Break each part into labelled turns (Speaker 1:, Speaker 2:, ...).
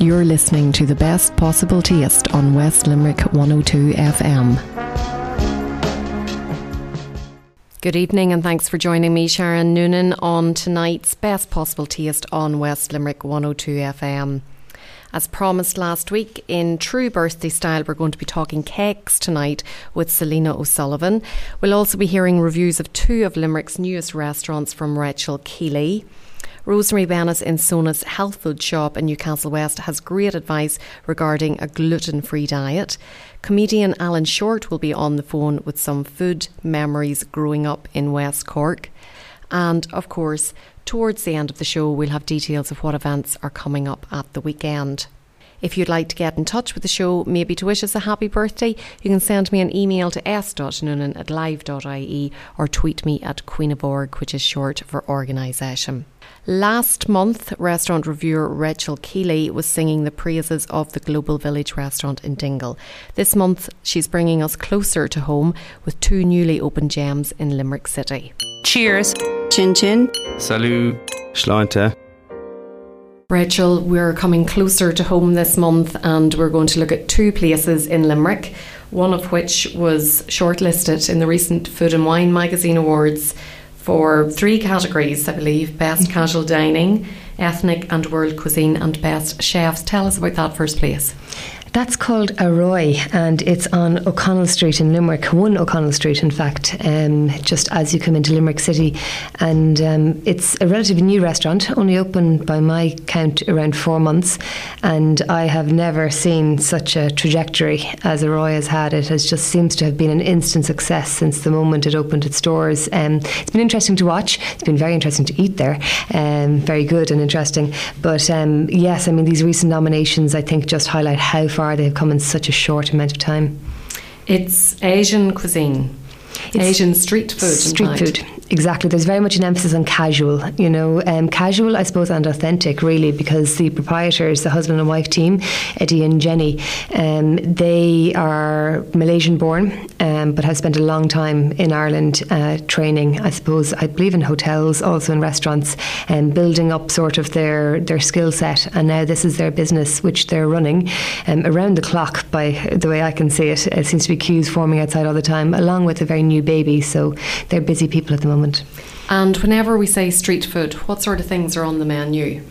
Speaker 1: You're listening to the best possible taste on West Limerick 102 FM. Good evening, and thanks for joining me, Sharon Noonan, on tonight's Best Possible Taste on West Limerick 102 FM. As promised last week, in true birthday style, we're going to be talking cakes tonight with Selena O'Sullivan. We'll also be hearing reviews of two of Limerick's newest restaurants from Rachel Keeley. Rosemary Bennett in Sona's health food shop in Newcastle West has great advice regarding a gluten free diet. Comedian Alan Short will be on the phone with some food memories growing up in West Cork. And of course, towards the end of the show, we'll have details of what events are coming up at the weekend. If you'd like to get in touch with the show, maybe to wish us a happy birthday, you can send me an email to s.noonan at live.ie or tweet me at Queen of Org, which is short for organisation. Last month, restaurant reviewer Rachel Keeley was singing the praises of the Global Village restaurant in Dingle. This month, she's bringing us closer to home with two newly opened gems in Limerick City.
Speaker 2: Cheers. Chin chin.
Speaker 3: Salut. Sláinte.
Speaker 1: Rachel, we're coming closer to home this month and we're going to look at two places in Limerick, one of which was shortlisted in the recent Food and Wine Magazine Awards for three categories, I believe Best mm-hmm. Casual Dining, Ethnic and World Cuisine, and Best Chefs. Tell us about that first place.
Speaker 4: That's called Aroi, and it's on O'Connell Street in Limerick, one O'Connell Street, in fact, um, just as you come into Limerick City. And um, it's a relatively new restaurant, only open by my count around four months. And I have never seen such a trajectory as Aroi has had. It has just seems to have been an instant success since the moment it opened its doors. Um, it's been interesting to watch. It's been very interesting to eat there. Um, very good and interesting. But um, yes, I mean these recent nominations, I think, just highlight how far they've come in such a short amount of time.
Speaker 1: It's Asian cuisine. It's Asian street food.
Speaker 4: Street food exactly. There's very much an emphasis on casual, you know, um, casual, I suppose, and authentic, really, because the proprietors, the husband and wife team, Eddie and Jenny, um, they are Malaysian born, um, but have spent a long time in Ireland uh, training, I suppose, I believe in hotels, also in restaurants, and building up sort of their, their skill set. And now this is their business, which they're running um, around the clock, by the way I can see it. It seems to be queues forming outside all the time, along with a very new baby. So they're busy people at the moment moment.
Speaker 1: And whenever we say street food, what sort of things are on the menu?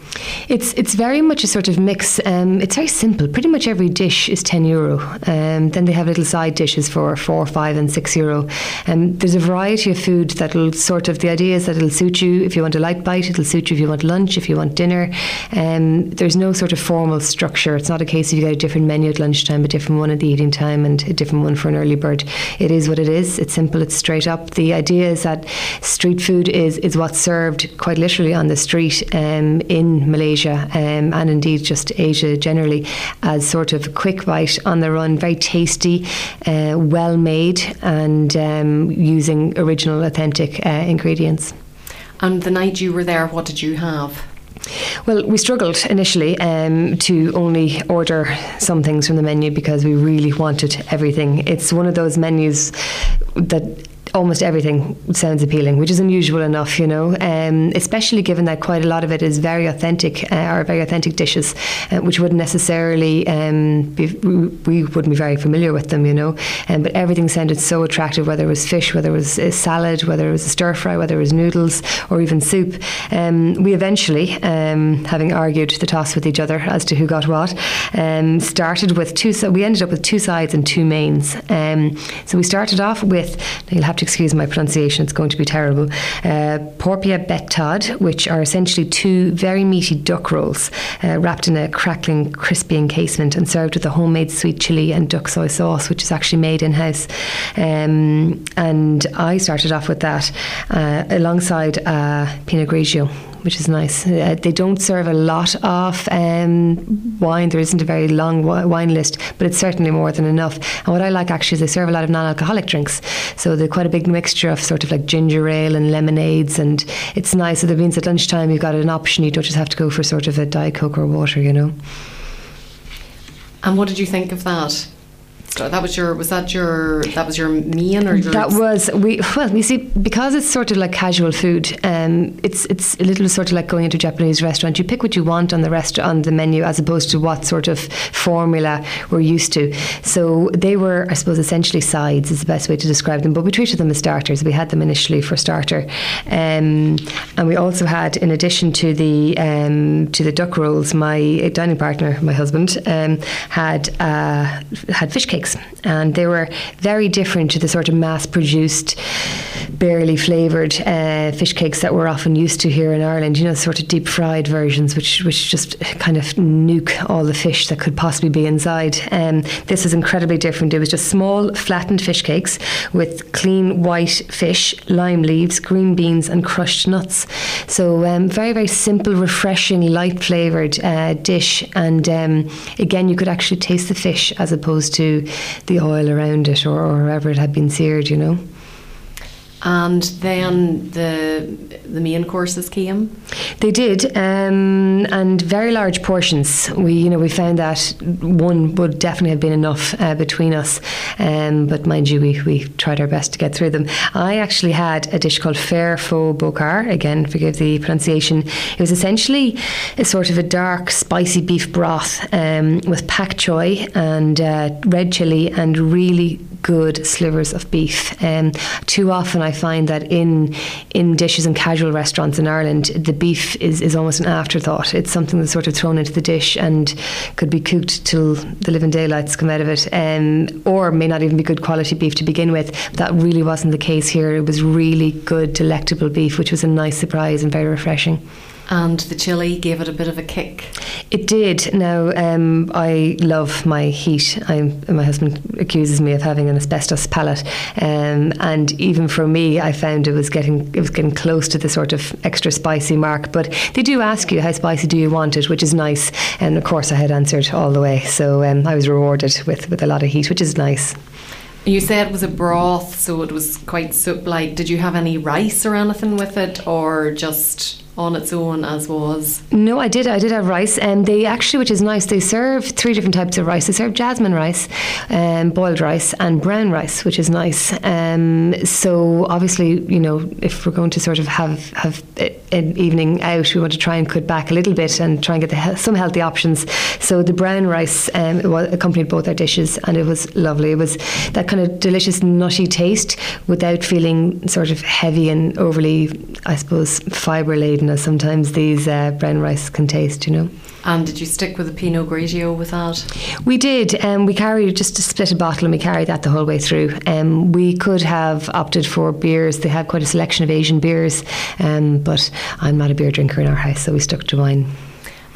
Speaker 4: It's it's very much a sort of mix. Um, it's very simple. Pretty much every dish is ten euro. Um, then they have little side dishes for four, five, and six euro. And um, there's a variety of food that'll sort of. The idea is that it'll suit you if you want a light bite. It'll suit you if you want lunch, if you want dinner. Um, there's no sort of formal structure. It's not a case of you get a different menu at lunchtime, a different one at the eating time, and a different one for an early bird. It is what it is. It's simple. It's straight up. The idea is that street food is is what's served quite literally on the street um, in Malaysia um, and indeed just Asia generally as sort of quick bite on the run, very tasty, uh, well made, and um, using original, authentic uh, ingredients.
Speaker 1: And the night you were there, what did you have?
Speaker 4: Well, we struggled initially um, to only order some things from the menu because we really wanted everything. It's one of those menus that almost everything sounds appealing, which is unusual enough, you know, um, especially given that quite a lot of it is very authentic, uh, or very authentic dishes, uh, which wouldn't necessarily um, be, we wouldn't be very familiar with them, you know. Um, but everything sounded so attractive, whether it was fish, whether it was a salad, whether it was a stir fry, whether it was noodles, or even soup. Um, we eventually, um, having argued the toss with each other as to who got what, um, started with two. So we ended up with two sides and two mains. so we started off with. You'll have to excuse my pronunciation, it's going to be terrible. Uh, Porpia betod, which are essentially two very meaty duck rolls uh, wrapped in a crackling, crispy encasement and served with a homemade sweet chili and duck soy sauce, which is actually made in house. Um, and I started off with that uh, alongside uh, Pinot Grigio which is nice. Uh, they don't serve a lot of um, wine. There isn't a very long wine list, but it's certainly more than enough. And what I like actually is they serve a lot of non-alcoholic drinks. So they're quite a big mixture of sort of like ginger ale and lemonades, and it's nice. So that means at lunchtime you've got an option. You don't just have to go for sort of a diet coke or water, you know.
Speaker 1: And what did you think of that? That was your was that your that was your main or your
Speaker 4: that was we well you see because it's sort of like casual food um it's it's a little sort of like going into a Japanese restaurant. You pick what you want on the rest on the menu as opposed to what sort of formula we're used to. So they were I suppose essentially sides is the best way to describe them but we treated them as starters. We had them initially for starter um, and we also had in addition to the um, to the duck rolls my dining partner my husband um, had uh, had fish and they were very different to the sort of mass produced, barely flavoured uh, fish cakes that we're often used to here in Ireland. You know, sort of deep fried versions, which which just kind of nuke all the fish that could possibly be inside. Um, this is incredibly different. It was just small, flattened fish cakes with clean white fish, lime leaves, green beans, and crushed nuts. So um, very very simple, refreshing, light flavoured uh, dish. And um, again, you could actually taste the fish as opposed to the oil around it or, or wherever it had been seared, you know.
Speaker 1: And then the the main courses came.
Speaker 4: They did, um, and very large portions. We, you know, we found that one would definitely have been enough uh, between us. Um, but mind you, we, we tried our best to get through them. I actually had a dish called Fair Faux Bokar. Again, forgive the pronunciation. It was essentially a sort of a dark, spicy beef broth um, with pak choy and uh, red chili and really good slivers of beef. Um, too often, I find that in in dishes and casual restaurants in Ireland, the beef is, is almost an afterthought. It's something that's sort of thrown into the dish and could be cooked till the living daylights come out of it, um, or may not even be good quality beef to begin with. That really wasn't the case here. It was really good, delectable beef, which was a nice surprise and very refreshing
Speaker 1: and the chili gave it a bit of a kick.
Speaker 4: It did. Now um, I love my heat. I'm, my husband accuses me of having an asbestos palate, um, and even for me, I found it was getting it was getting close to the sort of extra spicy mark. But they do ask you how spicy do you want it, which is nice. And of course, I had answered all the way, so um, I was rewarded with with a lot of heat, which is nice.
Speaker 1: You said it was a broth, so it was quite soup like. Did you have any rice or anything with it, or just on its own as was?
Speaker 4: No, I did. I did have rice, and they actually, which is nice, they serve three different types of rice. They serve jasmine rice, um, boiled rice, and brown rice, which is nice. Um, so obviously, you know, if we're going to sort of have have an evening out, we want to try and cut back a little bit and try and get the, some healthy options. So the brown rice um, accompanied both our dishes, and it was lovely. It was that kind of delicious nutty taste without feeling sort of heavy and overly, I suppose, fibre laden as sometimes these uh, brown rice can taste, you know.
Speaker 1: And did you stick with the Pinot Grigio with that?
Speaker 4: We did. Um, we carried just a split a bottle and we carried that the whole way through. Um, we could have opted for beers. They had quite a selection of Asian beers, um, but I'm not a beer drinker in our house, so we stuck to wine.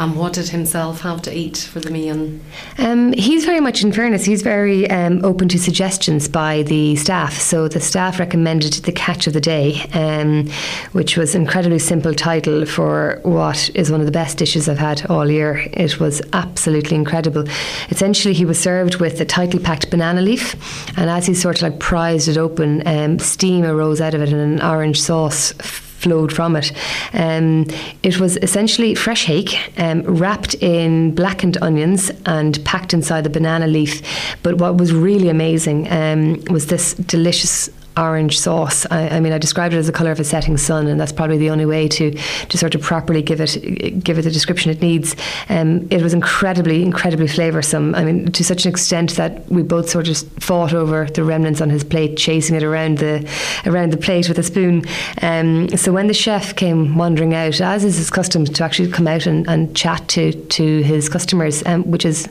Speaker 1: And what did himself have to eat for the meal?
Speaker 4: Um, he's very much, in fairness, he's very um, open to suggestions by the staff. So the staff recommended the catch of the day, um, which was incredibly simple title for what is one of the best dishes I've had all year. It was absolutely incredible. Essentially, he was served with a tightly packed banana leaf, and as he sort of like prized it open, um, steam arose out of it, and an orange sauce flowed from it. Um, it was essentially fresh hake um, wrapped in blackened onions and packed inside a banana leaf. But what was really amazing um, was this delicious orange sauce. I, I, mean, I described it as the colour of a setting sun, and that's probably the only way to, to sort of properly give it give it the description it needs. Um, it was incredibly, incredibly flavoursome. I mean, to such an extent that we both sort of fought over the remnants on his plate, chasing it around the around the plate with a spoon. Um, so when the chef came wandering out, as is his custom, to actually come out and, and chat to to his customers, um, which is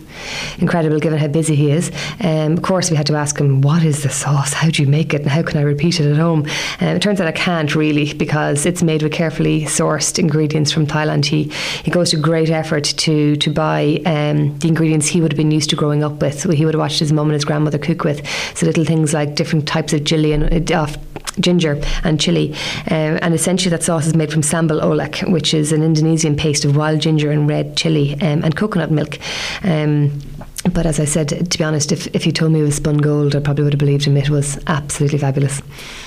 Speaker 4: incredible given how busy he is. Um, of course, we had to ask him, "What is the sauce? How do you make it? And how can I repeat it at home? Um, it turns out I can't really because it's made with carefully sourced ingredients from Thailand. He he goes to great effort to to buy um, the ingredients he would have been used to growing up with. He would have watched his mum and his grandmother cook with. So little things like different types of chili and uh, ginger and chili, um, and essentially that sauce is made from sambal oelek, which is an Indonesian paste of wild ginger and red chili um, and coconut milk. Um, but as I said, to be honest, if, if he told me it was spun gold, I probably would have believed him. It was absolutely fabulous.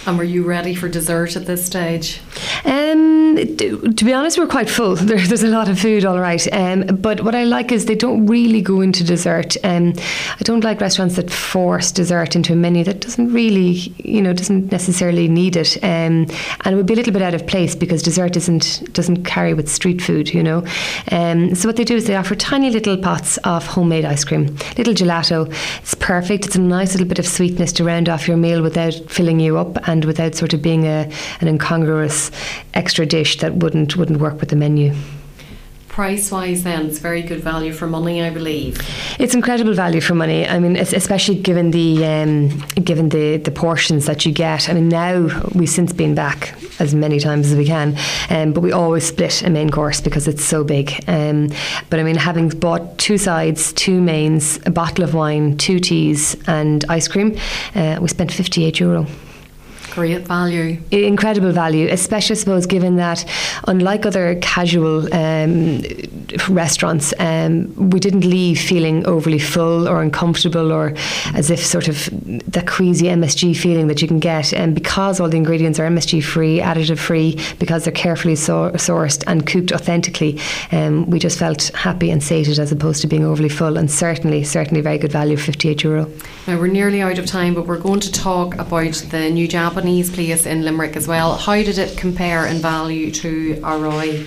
Speaker 1: And were you ready for dessert at this stage?
Speaker 4: Um, to, to be honest, we're quite full. There, there's a lot of food, all right. Um, but what I like is they don't really go into dessert. Um, I don't like restaurants that force dessert into a menu that doesn't really, you know, doesn't necessarily need it. Um, and it would be a little bit out of place because dessert isn't doesn't carry with street food, you know. Um, so what they do is they offer tiny little pots of homemade ice cream, little gelato. It's perfect. It's a nice little bit of sweetness to round off your meal without filling you up and without sort of being a, an incongruous extra dish that wouldn't wouldn't work with the menu.
Speaker 1: Price wise, then, it's very good value for money, I believe.
Speaker 4: It's incredible value for money. I mean, especially given the um, given the, the portions that you get. I mean, now we've since been back as many times as we can, um, but we always split a main course because it's so big. Um, but I mean, having bought two sides, two mains, a bottle of wine, two teas, and ice cream, uh, we spent fifty eight euro.
Speaker 1: Great value.
Speaker 4: Incredible value, especially, I suppose, given that, unlike other casual um, restaurants, um, we didn't leave feeling overly full or uncomfortable or as if sort of that queasy MSG feeling that you can get. And because all the ingredients are MSG free, additive free, because they're carefully so- sourced and cooked authentically, um, we just felt happy and sated as opposed to being overly full. And certainly, certainly very good value, 58 euro.
Speaker 1: Now, we're nearly out of time, but we're going to talk about the new Japanese Japanese place in Limerick as well. How did it compare in value to Aroi?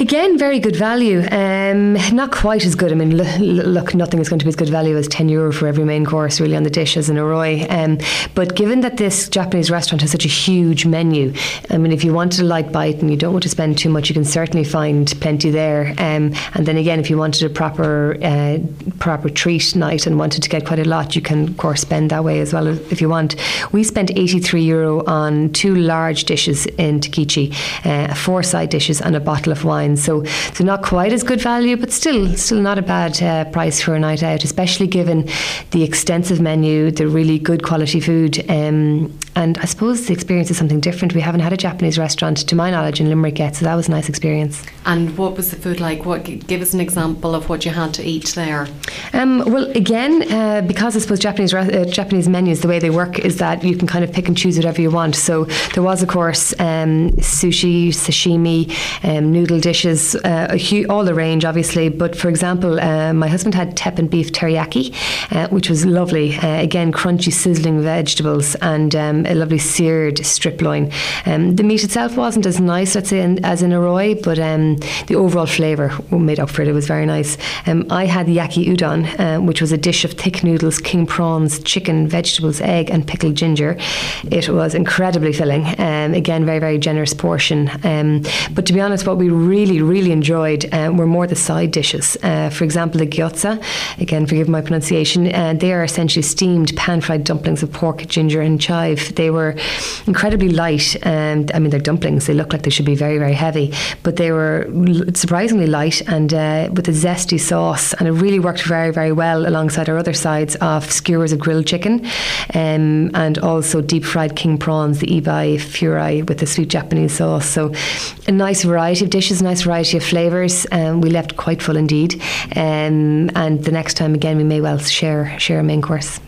Speaker 4: Again, very good value. Um, not quite as good. I mean, l- look, nothing is going to be as good value as 10 euro for every main course, really, on the dish as in Aroi. Um, but given that this Japanese restaurant has such a huge menu, I mean, if you wanted a light bite and you don't want to spend too much, you can certainly find plenty there. Um, and then again, if you wanted a proper uh, proper treat night and wanted to get quite a lot, you can, of course, spend that way as well if you want. We spent 83 euro on two large dishes in Takichi, uh, four side dishes, and a bottle of wine. So, so not quite as good value, but still, still not a bad uh, price for a night out, especially given the extensive menu, the really good quality food, um, and I suppose the experience is something different. We haven't had a Japanese restaurant, to my knowledge, in Limerick yet, so that was a nice experience.
Speaker 1: And what was the food like? What give us an example of what you had to eat there?
Speaker 4: Um, well, again, uh, because I suppose Japanese uh, Japanese menus, the way they work is that you can kind of pick and choose whatever you want. So there was, of course, um, sushi, sashimi, um, noodle dishes, uh, all the range, obviously. But for example, uh, my husband had teppan beef teriyaki, uh, which was lovely. Uh, again, crunchy, sizzling vegetables and um, a lovely seared strip loin. Um, the meat itself wasn't as nice, let's say, as in Aroi, but um, the overall flavour made up for it. It was very nice. Um, I had yaki udon, uh, which was a dish of thick noodles, king prawns, chicken, vegetables, egg, and pickled ginger. It was incredibly filling. Um, again, very, very generous portion. Um, but to be honest, what we really, really enjoyed uh, were more the side dishes. Uh, for example, the gyoza, again, forgive my pronunciation, uh, they are essentially steamed pan fried dumplings of pork, ginger, and chive. They were incredibly light. And I mean, they're dumplings. They look like they should be very, very heavy, but they were surprisingly light and uh, with a zesty sauce. And it really worked very, very well alongside our other sides of skewers of grilled chicken um, and also deep fried king prawns, the ebi furai with the sweet Japanese sauce. So a nice variety of dishes, a nice variety of flavours. Um, we left quite full indeed. Um, and the next time again, we may well share share a main course.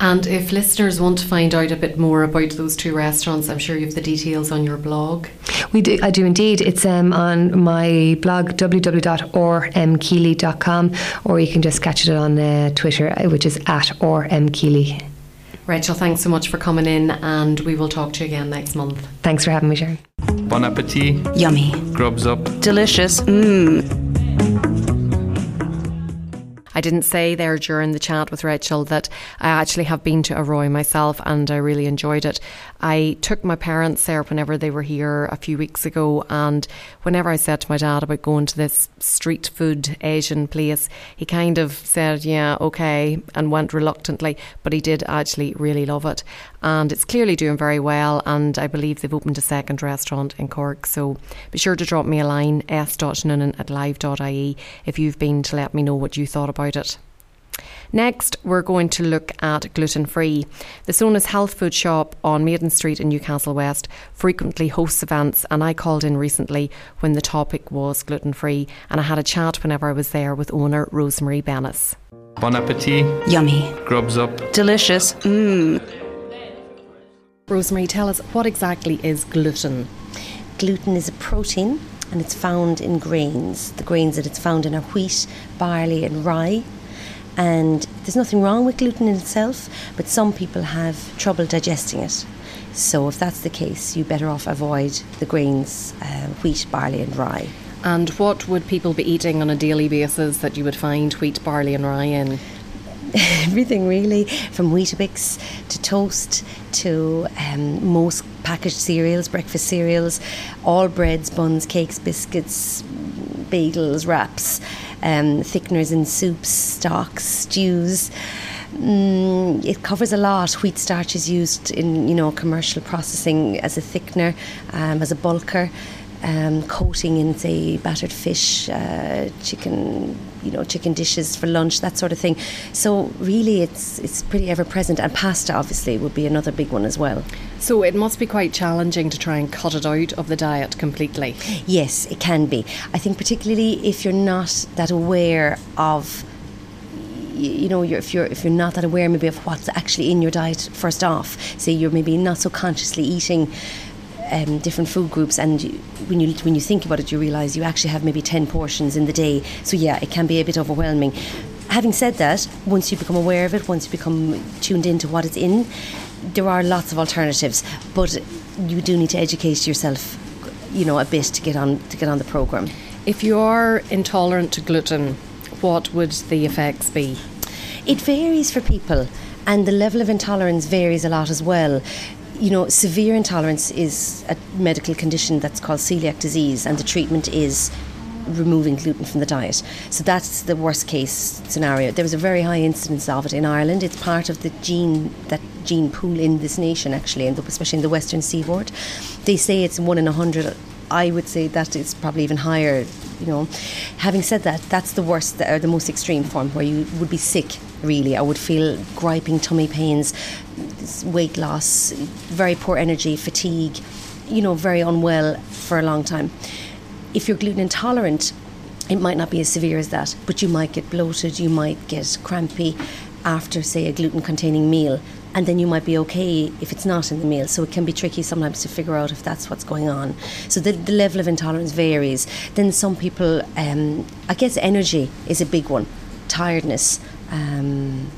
Speaker 1: And if listeners want to find out a bit more about those two restaurants, I'm sure you have the details on your blog.
Speaker 4: We do, I do indeed. It's um, on my blog www.ormkeely.com, or you can just catch it on uh, Twitter, uh, which is at ormkeely.
Speaker 1: Rachel, thanks so much for coming in, and we will talk to you again next month.
Speaker 4: Thanks for having me, Sharon.
Speaker 3: Bon appetit.
Speaker 2: Yummy.
Speaker 3: Grubs up.
Speaker 2: Delicious. Mmm.
Speaker 1: I didn't say there during the chat with Rachel that I actually have been to Aroi myself and I really enjoyed it. I took my parents there whenever they were here a few weeks ago, and whenever I said to my dad about going to this street food Asian place, he kind of said, Yeah, okay, and went reluctantly, but he did actually really love it. And it's clearly doing very well, and I believe they've opened a second restaurant in Cork. So be sure to drop me a line, s.noonan at live.ie, if you've been to let me know what you thought about it. Next, we're going to look at gluten free. The Sona's Health Food Shop on Maiden Street in Newcastle West frequently hosts events, and I called in recently when the topic was gluten free, and I had a chat whenever I was there with owner Rosemary Bennis.
Speaker 3: Bon appetit.
Speaker 2: Yummy.
Speaker 3: Grubs up.
Speaker 2: Delicious. Mmm.
Speaker 1: Rosemary, tell us what exactly is gluten?
Speaker 5: Gluten is a protein and it's found in grains. The grains that it's found in are wheat, barley, and rye. And there's nothing wrong with gluten in itself, but some people have trouble digesting it. So, if that's the case, you better off avoid the grains uh, wheat, barley, and rye.
Speaker 1: And what would people be eating on a daily basis that you would find wheat, barley, and rye in?
Speaker 5: Everything really, from Weetabix to toast to um, most packaged cereals, breakfast cereals, all breads, buns, cakes, biscuits, bagels, wraps, um, thickeners in soups, stocks, stews. Mm, it covers a lot. Wheat starch is used in you know commercial processing as a thickener, um, as a bulker um, coating in say battered fish, uh, chicken, you know, chicken dishes for lunch, that sort of thing. So really, it's it's pretty ever present, and pasta obviously would be another big one as well.
Speaker 1: So it must be quite challenging to try and cut it out of the diet completely.
Speaker 5: Yes, it can be. I think particularly if you're not that aware of you know if you're if you're not that aware maybe of what's actually in your diet first off say you're maybe not so consciously eating um, different food groups, and you, when you when you think about it, you realise you actually have maybe ten portions in the day. So yeah, it can be a bit overwhelming. Having said that, once you become aware of it, once you become tuned into what it's in, there are lots of alternatives, but you do need to educate yourself, you know, a bit to get on to get on the program.
Speaker 1: If you are intolerant to gluten, what would the effects be?
Speaker 5: It varies for people and the level of intolerance varies a lot as well you know, severe intolerance is a medical condition that's called celiac disease, and the treatment is removing gluten from the diet. So that's the worst case scenario. There was a very high incidence of it in Ireland. It's part of the gene that gene pool in this nation, actually, and especially in the western seaboard. They say it's one in a hundred. I would say that it's probably even higher. You know, having said that, that's the worst or the most extreme form where you would be sick. Really, I would feel griping tummy pains, weight loss, very poor energy, fatigue, you know, very unwell for a long time. If you're gluten intolerant, it might not be as severe as that, but you might get bloated, you might get crampy after, say, a gluten containing meal, and then you might be okay if it's not in the meal. So it can be tricky sometimes to figure out if that's what's going on. So the, the level of intolerance varies. Then some people, um, I guess, energy is a big one, tiredness, um,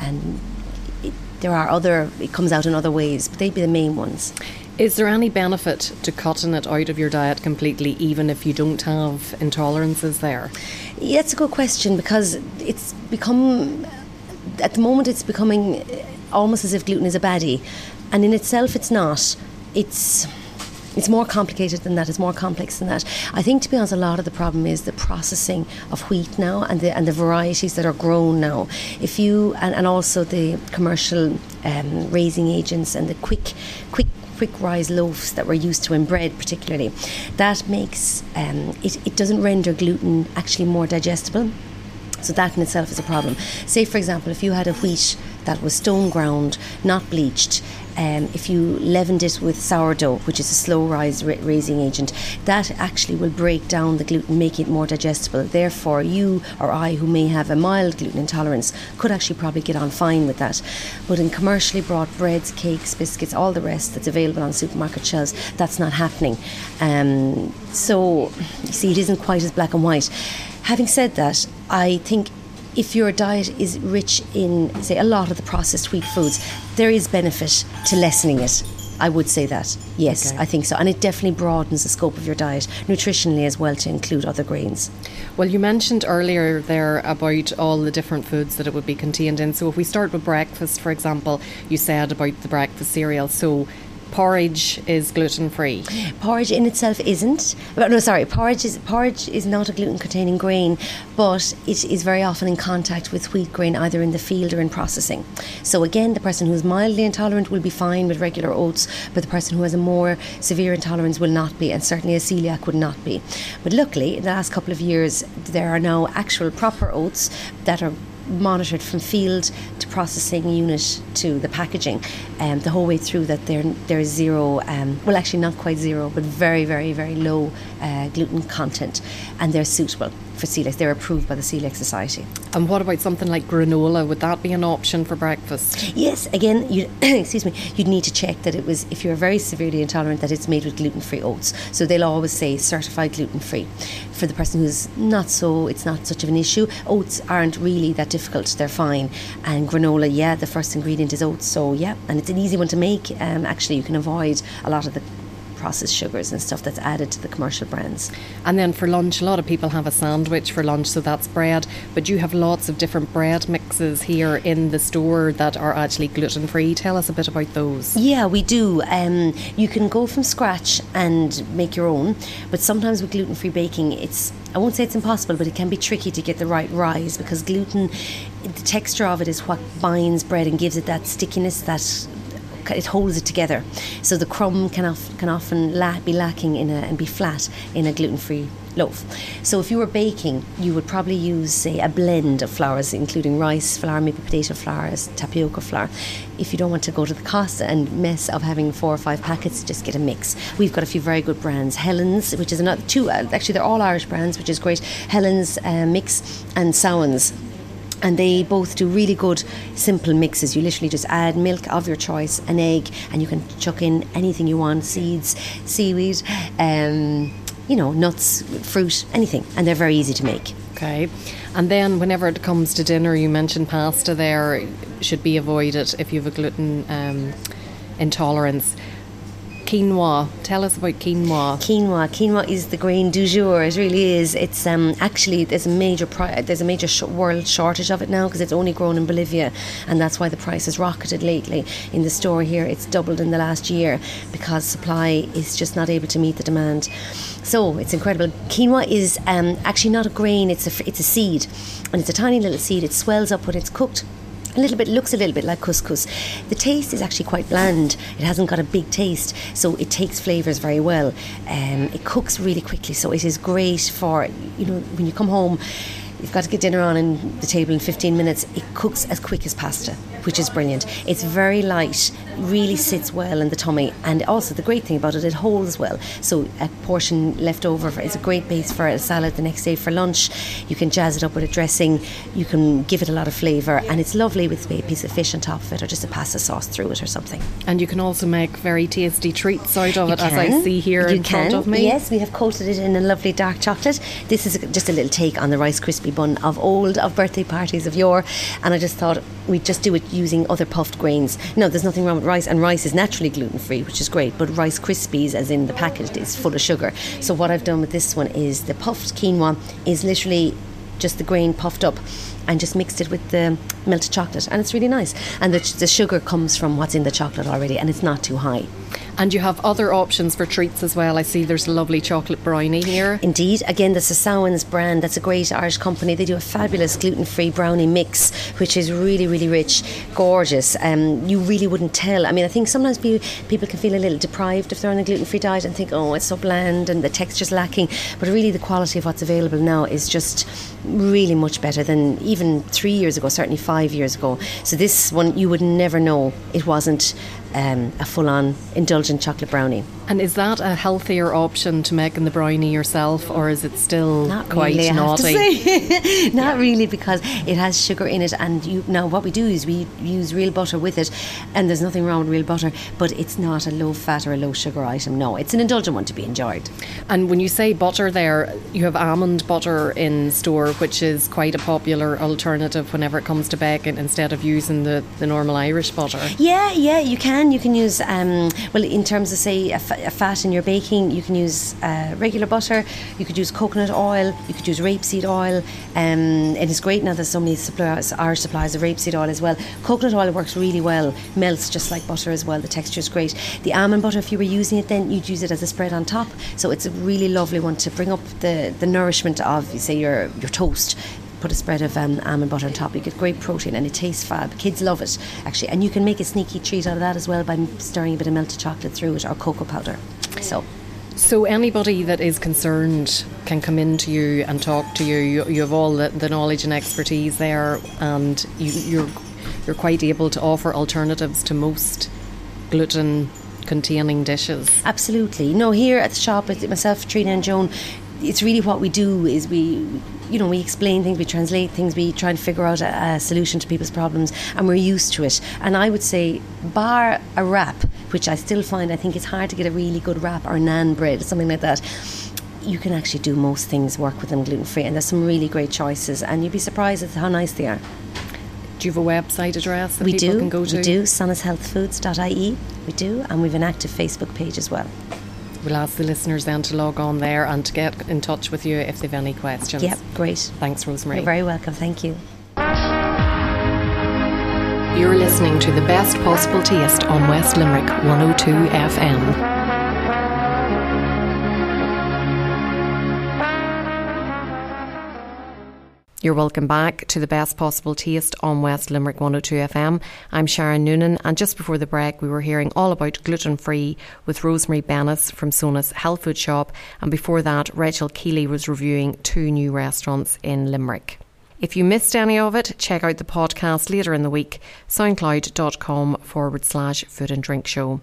Speaker 5: and there are other, it comes out in other ways, but they'd be the main ones.
Speaker 1: Is there any benefit to cutting it out of your diet completely, even if you don't have intolerances there?
Speaker 5: Yeah, it's a good question because it's become, at the moment, it's becoming almost as if gluten is a baddie. And in itself, it's not. It's it's more complicated than that. It's more complex than that. I think, to be honest, a lot of the problem is the processing of wheat now and the and the varieties that are grown now. If you and, and also the commercial um, raising agents and the quick quick quick rise loaves that we're used to in bread particularly that makes um, it, it doesn't render gluten actually more digestible so that in itself is a problem. Say for example if you had a wheat that was stone ground not bleached um, if you leavened it with sourdough, which is a slow rise ra- raising agent, that actually will break down the gluten, make it more digestible. Therefore, you or I, who may have a mild gluten intolerance, could actually probably get on fine with that. But in commercially brought breads, cakes, biscuits, all the rest that's available on supermarket shelves, that's not happening. Um, so, you see, it isn't quite as black and white. Having said that, I think if your diet is rich in, say, a lot of the processed wheat foods, there is benefit to lessening it. I would say that. Yes, okay. I think so. And it definitely broadens the scope of your diet nutritionally as well to include other grains.
Speaker 1: Well, you mentioned earlier there about all the different foods that it would be contained in. So if we start with breakfast, for example, you said about the breakfast cereal. So porridge is gluten free.
Speaker 5: Porridge in itself isn't. No, sorry, porridge is porridge is not a gluten containing grain, but it is very often in contact with wheat grain either in the field or in processing. So again, the person who's mildly intolerant will be fine with regular oats, but the person who has a more severe intolerance will not be, and certainly a celiac would not be. But luckily, in the last couple of years, there are now actual proper oats that are monitored from field to processing unit to the packaging, um, the whole way through that there there is zero, um, well actually not quite zero, but very very very low uh, gluten content, and they're suitable for celiac. They're approved by the Celiac Society.
Speaker 1: And what about something like granola? Would that be an option for breakfast?
Speaker 5: Yes, again, you excuse me. You'd need to check that it was if you're very severely intolerant that it's made with gluten-free oats. So they'll always say certified gluten-free. For the person who's not so, it's not such of an issue. Oats aren't really that difficult; they're fine. And granola, yeah, the first ingredient is oats. So yeah, and it's an easy one to make. Um, actually, you can avoid a lot of the processed sugars and stuff that's added to the commercial brands.
Speaker 1: And then for lunch, a lot of people have a sandwich for lunch, so that's bread. But you have lots of different bread mixes here in the store that are actually gluten free. Tell us a bit about those.
Speaker 5: Yeah, we do. Um, you can go from scratch and make your own, but sometimes with gluten free baking, it's I won't say it's impossible, but it can be tricky to get the right rise because gluten, the texture of it is what binds bread and gives it that stickiness, that it holds it together. So the crumb can, of, can often la- be lacking in a, and be flat in a gluten free loaf. So if you were baking, you would probably use, say, a blend of flours, including rice flour, maybe potato flour, tapioca flour. If you don't want to go to the cost and mess of having four or five packets, just get a mix. We've got a few very good brands. Helen's, which is another two, uh, actually they're all Irish brands, which is great. Helen's uh, mix and Samhain's and they both do really good simple mixes. You literally just add milk of your choice, an egg, and you can chuck in anything you want seeds, seaweed, um, you know, nuts, fruit, anything. And they're very easy to make.
Speaker 1: Okay. And then whenever it comes to dinner, you mentioned pasta there should be avoided if you have a gluten um, intolerance. Quinoa. Tell us about quinoa.
Speaker 5: Quinoa. Quinoa is the grain du jour. It really is. It's um, actually there's a major pri- there's a major sh- world shortage of it now because it's only grown in Bolivia, and that's why the price has rocketed lately. In the store here, it's doubled in the last year because supply is just not able to meet the demand. So it's incredible. Quinoa is um, actually not a grain; it's a it's a seed, and it's a tiny little seed. It swells up when it's cooked a little bit looks a little bit like couscous. The taste is actually quite bland. It hasn't got a big taste, so it takes flavors very well. Um, it cooks really quickly, so it is great for you know when you come home. You've got to get dinner on in the table in 15 minutes. It cooks as quick as pasta, which is brilliant. It's very light, really sits well in the tummy, and also the great thing about it, it holds well. So a portion left over is a great base for a salad the next day for lunch. You can jazz it up with a dressing. You can give it a lot of flavour, and it's lovely with a piece of fish on top of it, or just a pasta sauce through it, or something.
Speaker 1: And you can also make very tasty treats out of you it, can. as I see here
Speaker 5: you
Speaker 1: in
Speaker 5: can.
Speaker 1: front of me.
Speaker 5: Yes, we have coated it in a lovely dark chocolate. This is just a little take on the Rice Krispie bun of old, of birthday parties of yore, and I just thought we'd just do it using other puffed grains. No, there's nothing wrong with rice, and rice is naturally gluten free, which is great, but Rice Krispies, as in the packet, is full of sugar. So, what I've done with this one is the puffed quinoa is literally just the grain puffed up and just mixed it with the melted chocolate, and it's really nice. And the, the sugar comes from what's in the chocolate already, and it's not too high.
Speaker 1: And you have other options for treats as well. I see there's a lovely chocolate brownie here.
Speaker 5: Indeed. Again, the Samhain's brand. That's a great Irish company. They do a fabulous gluten-free brownie mix, which is really, really rich, gorgeous. Um, you really wouldn't tell. I mean, I think sometimes people can feel a little deprived if they're on a gluten-free diet and think, oh, it's so bland and the texture's lacking. But really, the quality of what's available now is just really much better than even three years ago, certainly five years ago. So this one, you would never know it wasn't um, a full on indulgent chocolate brownie.
Speaker 1: And is that a healthier option to making the brownie yourself, or is it still
Speaker 5: Not
Speaker 1: quite
Speaker 5: really,
Speaker 1: naughty?
Speaker 5: Not yeah. really, because it has sugar in it. And you, now, what we do is we use real butter with it, and there's nothing wrong with real butter, but it's not a low fat or a low sugar item. No, it's an indulgent one to be enjoyed.
Speaker 1: And when you say butter, there you have almond butter in store, which is quite a popular alternative whenever it comes to baking, instead of using the, the normal Irish butter.
Speaker 5: Yeah, yeah, you can. You can use um, well in terms of say a a fat in your baking, you can use uh, regular butter, you could use coconut oil, you could use rapeseed oil. Um, it is great now there's so many suppliers, our suppliers of rapeseed oil as well. Coconut oil works really well, melts just like butter as well. The texture is great. The almond butter, if you were using it, then you'd use it as a spread on top. So it's a really lovely one to bring up the, the nourishment of, say, your your toast put a spread of um, almond butter on top. You get great protein and it tastes fab. Kids love it actually, and you can make a sneaky treat out of that as well by stirring a bit of melted chocolate through it or cocoa powder. So.
Speaker 1: So anybody that is concerned can come in to you and talk to you. You, you have all the, the, knowledge and expertise there, and you, you're you're quite able to offer alternatives to most gluten containing dishes.
Speaker 5: Absolutely. No, here at the shop, with myself, Trina, and Joan, it's really what we do is we you know we explain things we translate things we try and figure out a, a, solution to people's problems and we're used to it and I would say bar a wrap which I still find I think it's hard to get a really good wrap or naan bread something like that you can actually do most things work with them gluten free and there's some really great choices and you'd be surprised at how nice they are
Speaker 1: do you have a website address that
Speaker 5: we
Speaker 1: people
Speaker 5: do,
Speaker 1: can go to?
Speaker 5: We do, sonashealthfoods.ie. We do, and we've an active Facebook page as well.
Speaker 1: We'll ask the listeners then to log on there and to get in touch with you if they've any questions.
Speaker 5: Yep, great.
Speaker 1: Thanks, Rosemary.
Speaker 5: You're very welcome. Thank you.
Speaker 1: You're listening to the best possible taste on West Limerick 102 FM. You're welcome back to the best possible taste on West Limerick 102 FM. I'm Sharon Noonan, and just before the break, we were hearing all about gluten free with Rosemary Bennis from Sona's Health Food Shop, and before that, Rachel Keeley was reviewing two new restaurants in Limerick. If you missed any of it, check out the podcast later in the week, soundcloud.com forward slash food and drink show.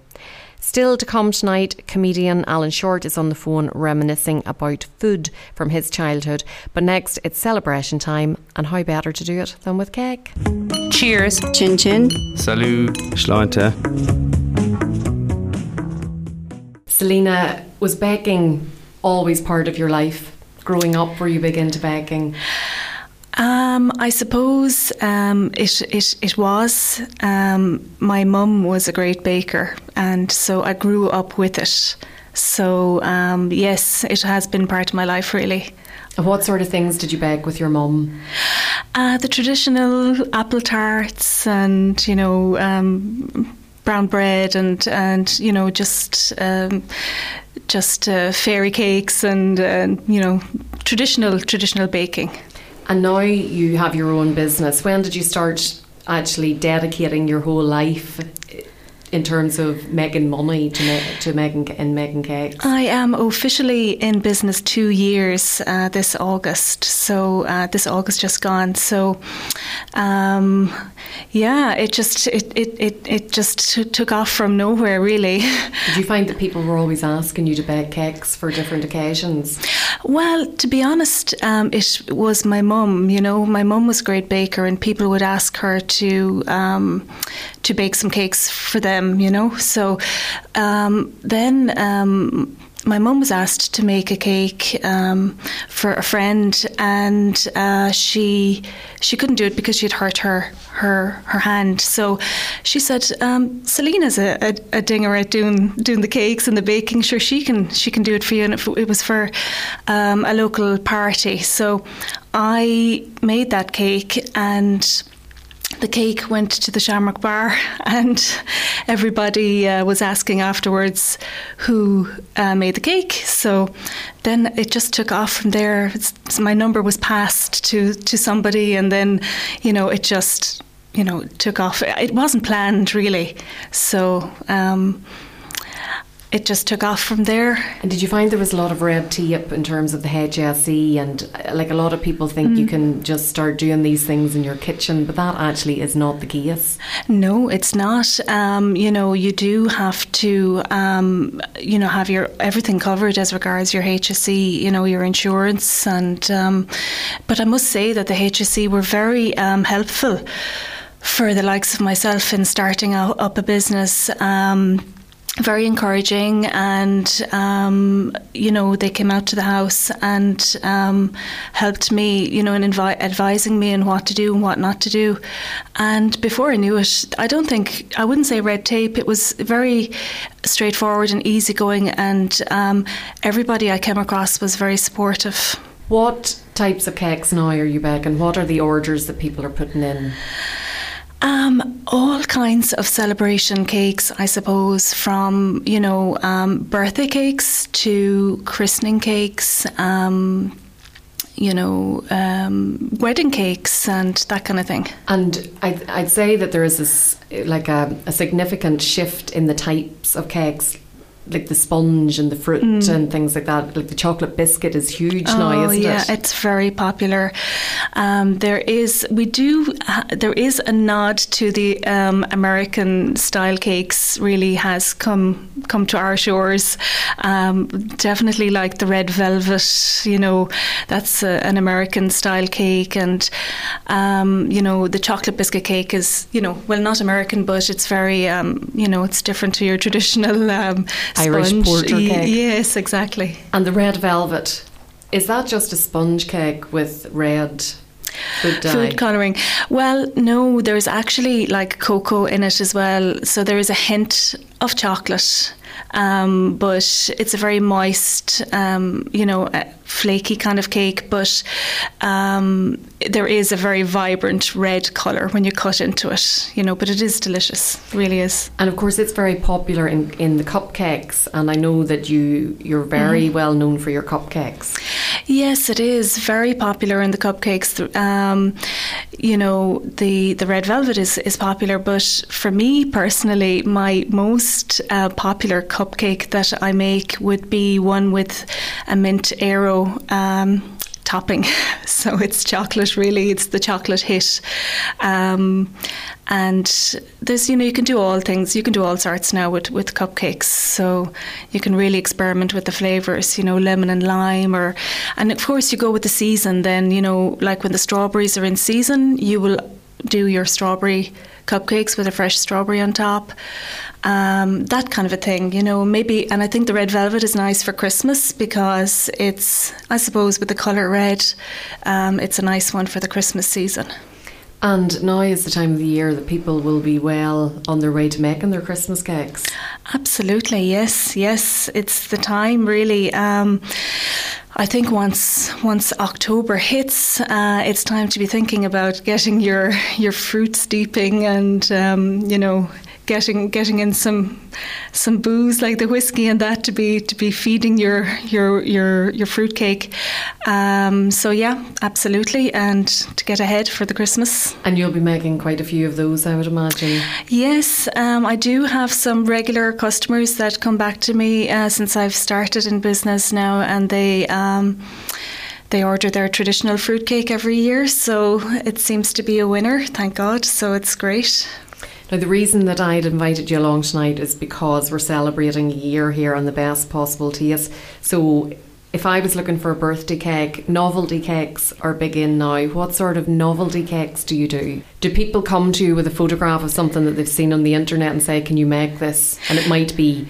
Speaker 1: Still to come tonight, comedian Alan Short is on the phone reminiscing about food from his childhood. But next, it's celebration time, and how better to do it than with cake?
Speaker 2: Cheers. Chin chin.
Speaker 3: Salut.
Speaker 6: Sláinte.
Speaker 1: Selena, was baking always part of your life? Growing up, were you big into baking?
Speaker 2: Um, I suppose um, it, it it was. Um, my mum was a great baker, and so I grew up with it. So um, yes, it has been part of my life really.
Speaker 1: What sort of things did you bake with your mum?
Speaker 2: Uh, the traditional apple tarts, and you know um, brown bread, and and you know just um, just uh, fairy cakes, and uh, you know traditional traditional baking.
Speaker 1: And now you have your own business. When did you start actually dedicating your whole life in terms of making money to make to making and making cakes?
Speaker 2: I am officially in business two years uh, this August. So uh, this August just gone. So um, yeah, it just it it, it, it just t- took off from nowhere really.
Speaker 1: Did you find that people were always asking you to bake cakes for different occasions?
Speaker 2: Well, to be honest, um, it was my mum. You know, my mum was a great baker, and people would ask her to um, to bake some cakes for them. You know, so um, then um, my mum was asked to make a cake um, for a friend, and uh, she she couldn't do it because she'd hurt her her her hand. So she said, um, "Selena's a, a, a, dinger at doing doing the cakes and the baking. Sure, she can she can do it for you." And it, was for um, a local party, so I made that cake and the cake went to the Shamrock Bar, and everybody uh, was asking afterwards who uh, made the cake. So then it just took off from there. It's, my number was passed to to somebody, and then you know it just you know took off. It wasn't planned really, so. Um, it just took off from there.
Speaker 1: And did you find there was a lot of red tape in terms of the HSE? And uh, like a lot of people think mm. you can just start doing these things in your kitchen, but that actually is not the case.
Speaker 2: No, it's not. Um, you know, you do have to, um, you know, have your everything covered as regards your HSE, you know, your insurance. And um, but I must say that the HSE were very um, helpful for the likes of myself in starting up a business. Um, very encouraging and um, you know they came out to the house and um, helped me you know in advising me on what to do and what not to do. And before I knew it I don't think I wouldn't say red tape. It was very straightforward and easygoing and um, everybody I came across was very supportive.
Speaker 1: What types of cakes now are you baking what are the orders that people are putting in?
Speaker 2: Um, all kinds of celebration cakes, I suppose, from you know um, birthday cakes to christening cakes, um, you know, um, wedding cakes and that kind of thing.
Speaker 1: And I'd, I'd say that there is this like a, a significant shift in the types of cakes like the sponge and the fruit mm. and things like that. Like the chocolate biscuit is huge oh, now, isn't
Speaker 2: yeah,
Speaker 1: it?
Speaker 2: Yeah, it's very popular. Um, there is, we do, uh, there is a nod to the um, American style cakes. Really has come come to our shores. Um, definitely like the red velvet. You know, that's a, an American style cake, and um, you know the chocolate biscuit cake is, you know, well not American, but it's very, um, you know, it's different to your traditional um,
Speaker 1: Irish
Speaker 2: sponge.
Speaker 1: porter cake.
Speaker 2: Yes, exactly.
Speaker 1: And the red velvet, is that just a sponge cake with red? Food,
Speaker 2: food colouring. Well, no, there's actually like cocoa in it as well. So there is a hint of chocolate, um, but it's a very moist, um, you know, flaky kind of cake. But um, there is a very vibrant red colour when you cut into it, you know, but it is delicious, really is.
Speaker 1: And of course, it's very popular in, in the cupcakes, and I know that you you're very mm. well known for your cupcakes.
Speaker 2: Yes, it is very popular in the cupcakes. Um, you know, the the red velvet is is popular, but for me personally, my most uh, popular cupcake that I make would be one with a mint Aero. Um, topping. So it's chocolate, really. It's the chocolate hit. Um, and there's, you know, you can do all things. You can do all sorts now with, with cupcakes. So you can really experiment with the flavours, you know, lemon and lime. or And of course, you go with the season. Then, you know, like when the strawberries are in season, you will do your strawberry cupcakes with a fresh strawberry on top um, that kind of a thing, you know, maybe. And I think the red velvet is nice for Christmas because it's, I suppose, with the colour red, um, it's a nice one for the Christmas season.
Speaker 1: And now is the time of the year that people will be well on their way to making their Christmas cakes.
Speaker 2: Absolutely, yes, yes. It's the time, really. Um, I think once once October hits, uh, it's time to be thinking about getting your your fruit steeping and um, you know getting getting in some some booze like the whiskey and that to be to be feeding your your your your fruitcake. Um, so yeah, absolutely, and to get ahead for the Christmas.
Speaker 1: And you'll be making quite a few of those, I would imagine.
Speaker 2: Yes, um, I do have some regular customers that come back to me uh, since I've started in business now, and they. Um, they order their traditional fruitcake every year, so it seems to be a winner, thank God. So it's great.
Speaker 1: Now, the reason that I'd invited you along tonight is because we're celebrating a year here on the best possible taste. So, if I was looking for a birthday cake, novelty cakes are big in now. What sort of novelty cakes do you do? Do people come to you with a photograph of something that they've seen on the internet and say, Can you make this? And it might be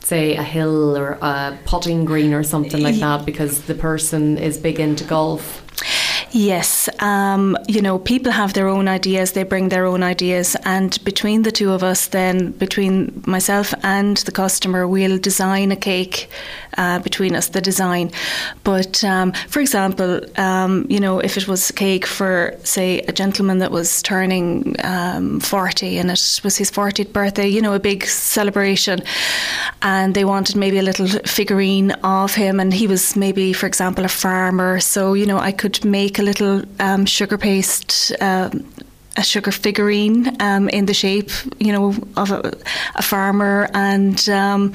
Speaker 1: say a hill or a putting green or something like that because the person is big into golf
Speaker 2: Yes, um, you know, people have their own ideas, they bring their own ideas, and between the two of us, then between myself and the customer, we'll design a cake uh, between us, the design. But um, for example, um, you know, if it was a cake for, say, a gentleman that was turning um, 40 and it was his 40th birthday, you know, a big celebration, and they wanted maybe a little figurine of him, and he was maybe, for example, a farmer, so, you know, I could make a little um, sugar paste um, a sugar figurine um, in the shape, you know, of a, a farmer, and um,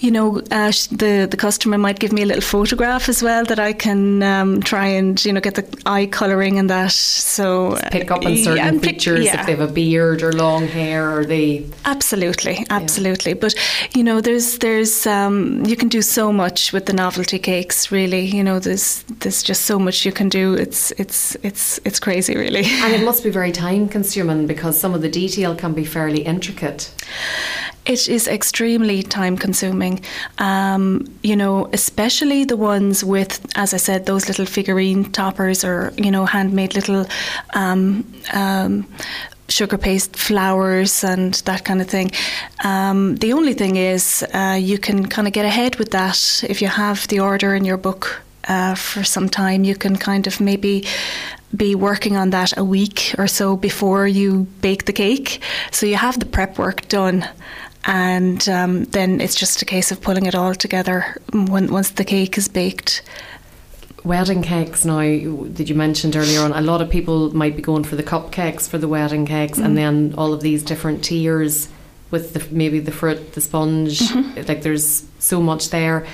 Speaker 2: you know, uh, the the customer might give me a little photograph as well that I can um, try and you know get the eye colouring and that. So
Speaker 1: Just pick up on certain yeah, features pick, yeah. if they have a beard or long hair, or they
Speaker 2: absolutely, absolutely. Yeah. But you know, there's there's um, you can do so much with the novelty cakes. Really, you know, there's there's just so much you can do. It's it's it's it's crazy, really.
Speaker 1: And it must be very time consuming because some of the detail can be fairly intricate.
Speaker 2: It is extremely time consuming. Um, you know, especially the ones with, as I said, those little figurine toppers or, you know, handmade little. Um, um, sugar paste flowers and that kind of thing. Um, the only thing is, uh, you can kind of get ahead with that if you have the order in your book uh, for some time. You can kind of maybe be working on that a week or so before you bake the cake. So you have the prep work done and um, then it's just a case of pulling it all together when, once the cake is baked.
Speaker 1: Wedding cakes now that you mentioned earlier on, a lot of people might be going for the cupcakes for the wedding cakes, mm. and then all of these different tiers with the, maybe the fruit, the sponge. Like there's so much there.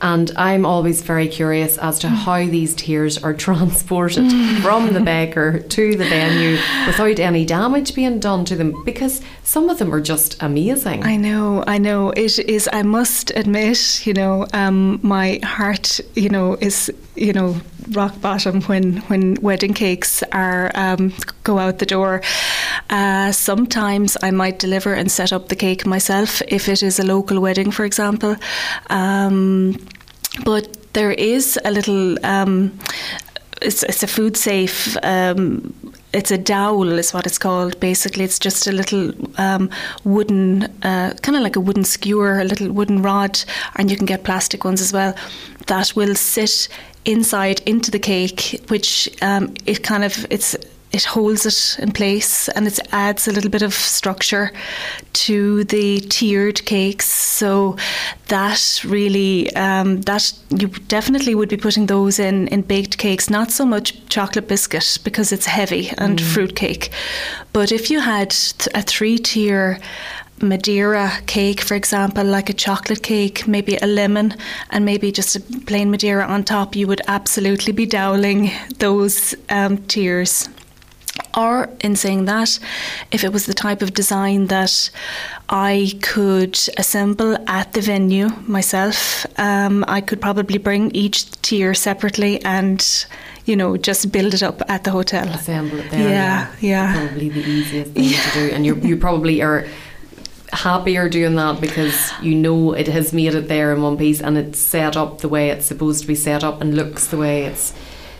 Speaker 1: And I'm always very curious as to how these tiers are transported from the baker to the venue without any damage being done to them because some of them are just amazing.
Speaker 2: I know, I know. It is. I must admit, you know, um, my heart, you know, is, you know, rock bottom when when wedding cakes are um, go out the door. Uh, sometimes I might deliver and set up the cake myself if it is a local wedding, for example. Um, but there is a little. Um, it's, it's a food safe. Um, it's a dowel, is what it's called. Basically, it's just a little um, wooden, uh, kind of like a wooden skewer, a little wooden rod, and you can get plastic ones as well. That will sit inside into the cake, which um, it kind of it's it holds it in place and it adds a little bit of structure to the tiered cakes. So that really, um, that you definitely would be putting those in in baked cakes. Not so much chocolate biscuit because it's heavy and mm. fruit cake, but if you had a three tier. Madeira cake, for example, like a chocolate cake, maybe a lemon, and maybe just a plain Madeira on top, you would absolutely be doweling those um, tiers. Or, in saying that, if it was the type of design that I could assemble at the venue myself, um, I could probably bring each tier separately and, you know, just build it up at the hotel.
Speaker 1: Assemble it there.
Speaker 2: Yeah, yeah.
Speaker 1: yeah. Probably the easiest thing yeah. to do. And you you probably are happier doing that because you know it has made it there in one piece and it's set up the way it's supposed to be set up and looks the way it's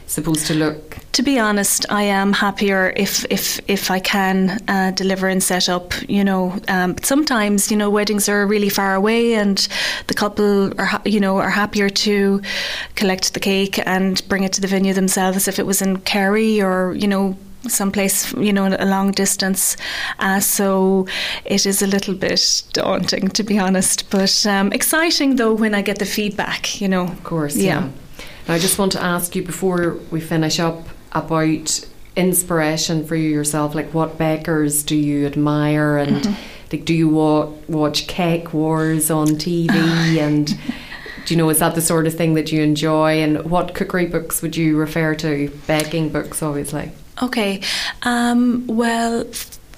Speaker 1: supposed to look?
Speaker 2: To be honest, I am happier if if if I can uh, deliver and set up. You know, um, but sometimes you know weddings are really far away, and the couple are ha- you know are happier to collect the cake and bring it to the venue themselves. If it was in Kerry or you know someplace you know a long distance uh, so it is a little bit daunting to be honest but um, exciting though when I get the feedback you know
Speaker 1: of course yeah. yeah. Now, I just want to ask you before we finish up about inspiration for you yourself. Like, what bakers do you admire, and mm-hmm. like, do you wa- watch Cake Wars on TV? and do you know is that the sort of thing that you enjoy? And what cookery books would you refer to? Baking books, obviously.
Speaker 2: Okay. Um, well,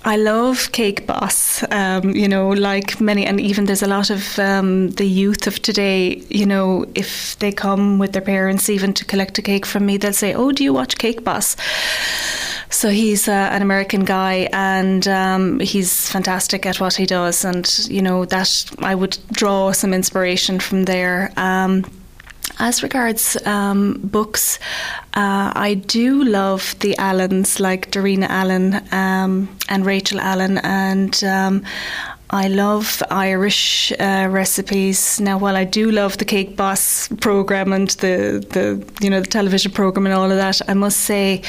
Speaker 2: I love Cake Boss. Um, you know, like many, and even there's a lot of um, the youth of today. You know, if they come with their parents even to collect a cake from me, they'll say, "Oh, do you watch Cake Boss?" So he's uh, an American guy, and um, he's fantastic at what he does. And you know that I would draw some inspiration from there. Um, as regards um, books, uh, I do love the Allens, like Darina Allen um, and Rachel Allen, and um, I love Irish uh, recipes. Now, while I do love the Cake Boss program and the, the you know the television program and all of that, I must say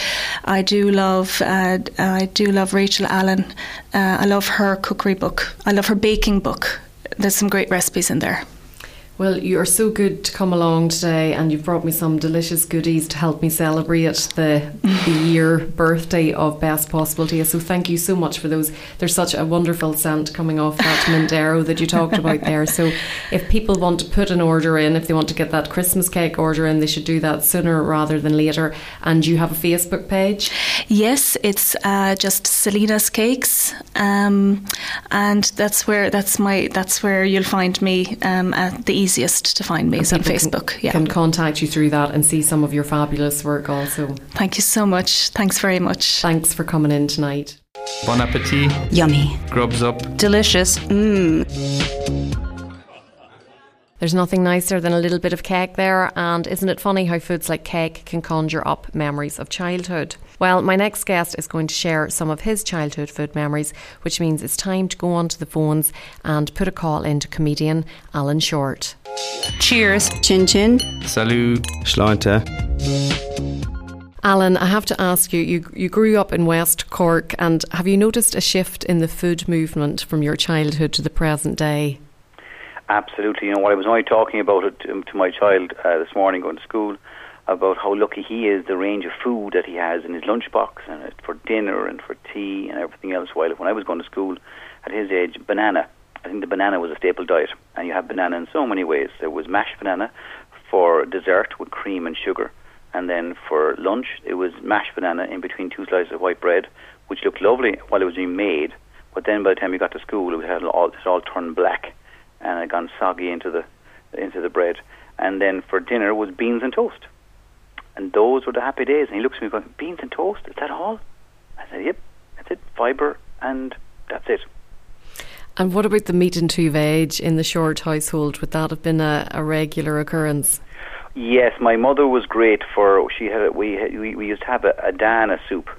Speaker 2: I do love uh, I do love Rachel Allen. Uh, I love her cookery book. I love her baking book. There's some great recipes in there.
Speaker 1: Well, you're so good to come along today, and you've brought me some delicious goodies to help me celebrate the, the year birthday of Best Possible Taste. So, thank you so much for those. There's such a wonderful scent coming off that Mint Aero that you talked about there. So, if people want to put an order in, if they want to get that Christmas cake order in, they should do that sooner rather than later. And you have a Facebook page?
Speaker 2: Yes, it's uh, just Selena's Cakes, um, and that's where that's my that's where you'll find me um, at the easiest to find me is on Facebook.
Speaker 1: Can, yeah. can contact you through that and see some of your fabulous work also.
Speaker 2: Thank you so much. Thanks very much.
Speaker 1: Thanks for coming in tonight.
Speaker 3: Bon appetit.
Speaker 6: Yummy.
Speaker 3: Grubs up.
Speaker 6: Delicious. Mmm.
Speaker 1: There's nothing nicer than a little bit of cake there, and isn't it funny how foods like cake can conjure up memories of childhood? Well, my next guest is going to share some of his childhood food memories, which means it's time to go onto the phones and put a call into comedian Alan Short.
Speaker 6: Cheers. Chin chin.
Speaker 3: Salut.
Speaker 7: Sláinte.
Speaker 1: Alan, I have to ask you, you, you grew up in West Cork, and have you noticed a shift in the food movement from your childhood to the present day?
Speaker 8: Absolutely. You know, what I was only talking about it to, to my child uh, this morning going to school
Speaker 7: about how lucky he is, the range of food that he has in his lunchbox and for dinner and for tea and everything else. While when I was going to school, at his age, banana. I think the banana was a staple diet, and you have banana in so many ways. There was mashed banana for dessert with cream and sugar, and then for lunch it was mashed banana in between two slices of white bread, which looked lovely while it was being made. But then by the time you got to school, it had all it all turned black, and had gone soggy into the into the bread. And then for dinner was beans and toast, and those were the happy days. And he looks at me going, "Beans and toast? Is that all?" I said, "Yep, that's it. Fiber, and that's it."
Speaker 1: And what about the meat and two veg in the short household? Would that have been a, a regular occurrence?
Speaker 7: Yes, my mother was great for. She had we had, we we used to have a, a Dana soup,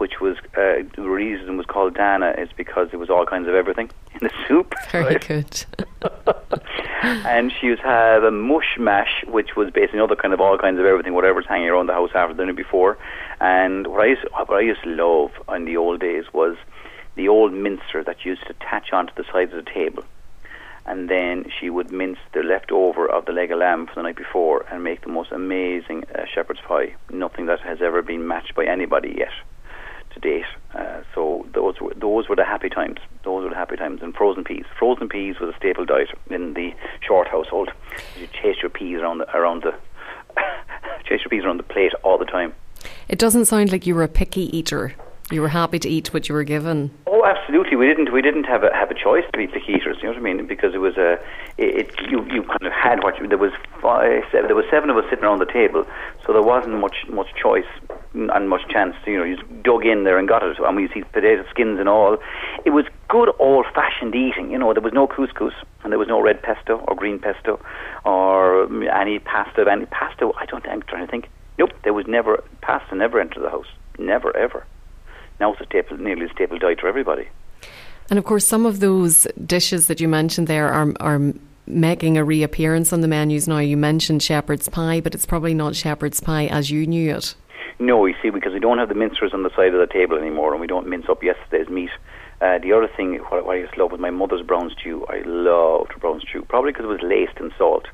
Speaker 7: which was uh, the reason it was called Dana is because it was all kinds of everything in the soup.
Speaker 1: Very
Speaker 7: right?
Speaker 1: good.
Speaker 7: and she used to have a mush mash, which was basically another kind of all kinds of everything, whatever's hanging around the house after the night before. And what I used, what I used to love in the old days was the old mincer that used to attach onto the sides of the table. And then she would mince the leftover of the leg of lamb from the night before and make the most amazing uh, shepherd's pie. Nothing that has ever been matched by anybody yet to date. Uh, so those were those were the happy times. Those were the happy times. And frozen peas. Frozen peas was a staple diet in the short household. You chase your peas around the around the chase your peas around the plate all the time.
Speaker 1: It doesn't sound like you were a picky eater. You were happy to eat what you were given.
Speaker 7: Oh, absolutely. We didn't. We didn't have a have a choice to be picky eaters. You know what I mean? Because it was a. It, it you you kind of had what you, there was five. Seven, there was seven of us sitting around the table, so there wasn't much much choice and much chance. You know, you just dug in there and got it. And we see potato skins and all. It was good old fashioned eating. You know, there was no couscous and there was no red pesto or green pesto or any pasta. Any pasta? I don't. I'm trying to think. Nope, there was never pasta. Never entered the house. Never ever now it's a staple, nearly a staple diet for everybody.
Speaker 1: And of course, some of those dishes that you mentioned there are are making a reappearance on the menus now. You mentioned shepherd's pie, but it's probably not shepherd's pie as you knew it.
Speaker 7: No, you see, because we don't have the mincers on the side of the table anymore, and we don't mince up yesterday's meat. Uh, the other thing, what, what I used to love was my mother's brown stew. I loved brown stew, probably because it was laced in salt.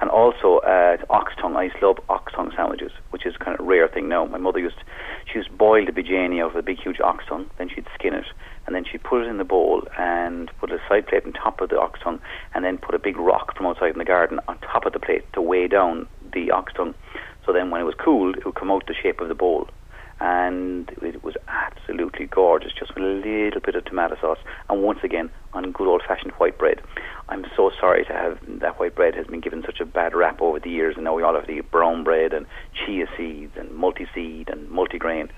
Speaker 7: And also uh, ox tongue. I used to love ox tongue sandwiches, which is kind of a rare thing now. My mother used she used to boil the biryani out of a big huge ox tongue, then she'd skin it, and then she'd put it in the bowl and put a side plate on top of the ox tongue, and then put a big rock from outside in the garden on top of the plate to weigh down the ox tongue. So then when it was cooled, it would come out the shape of the bowl and it was absolutely gorgeous, just with a little bit of tomato sauce, and once again on good old-fashioned white bread. I'm so sorry to have that white bread has been given such a bad rap over the years, and now we all have to eat brown bread and chia seeds and multi-seed and multigrain.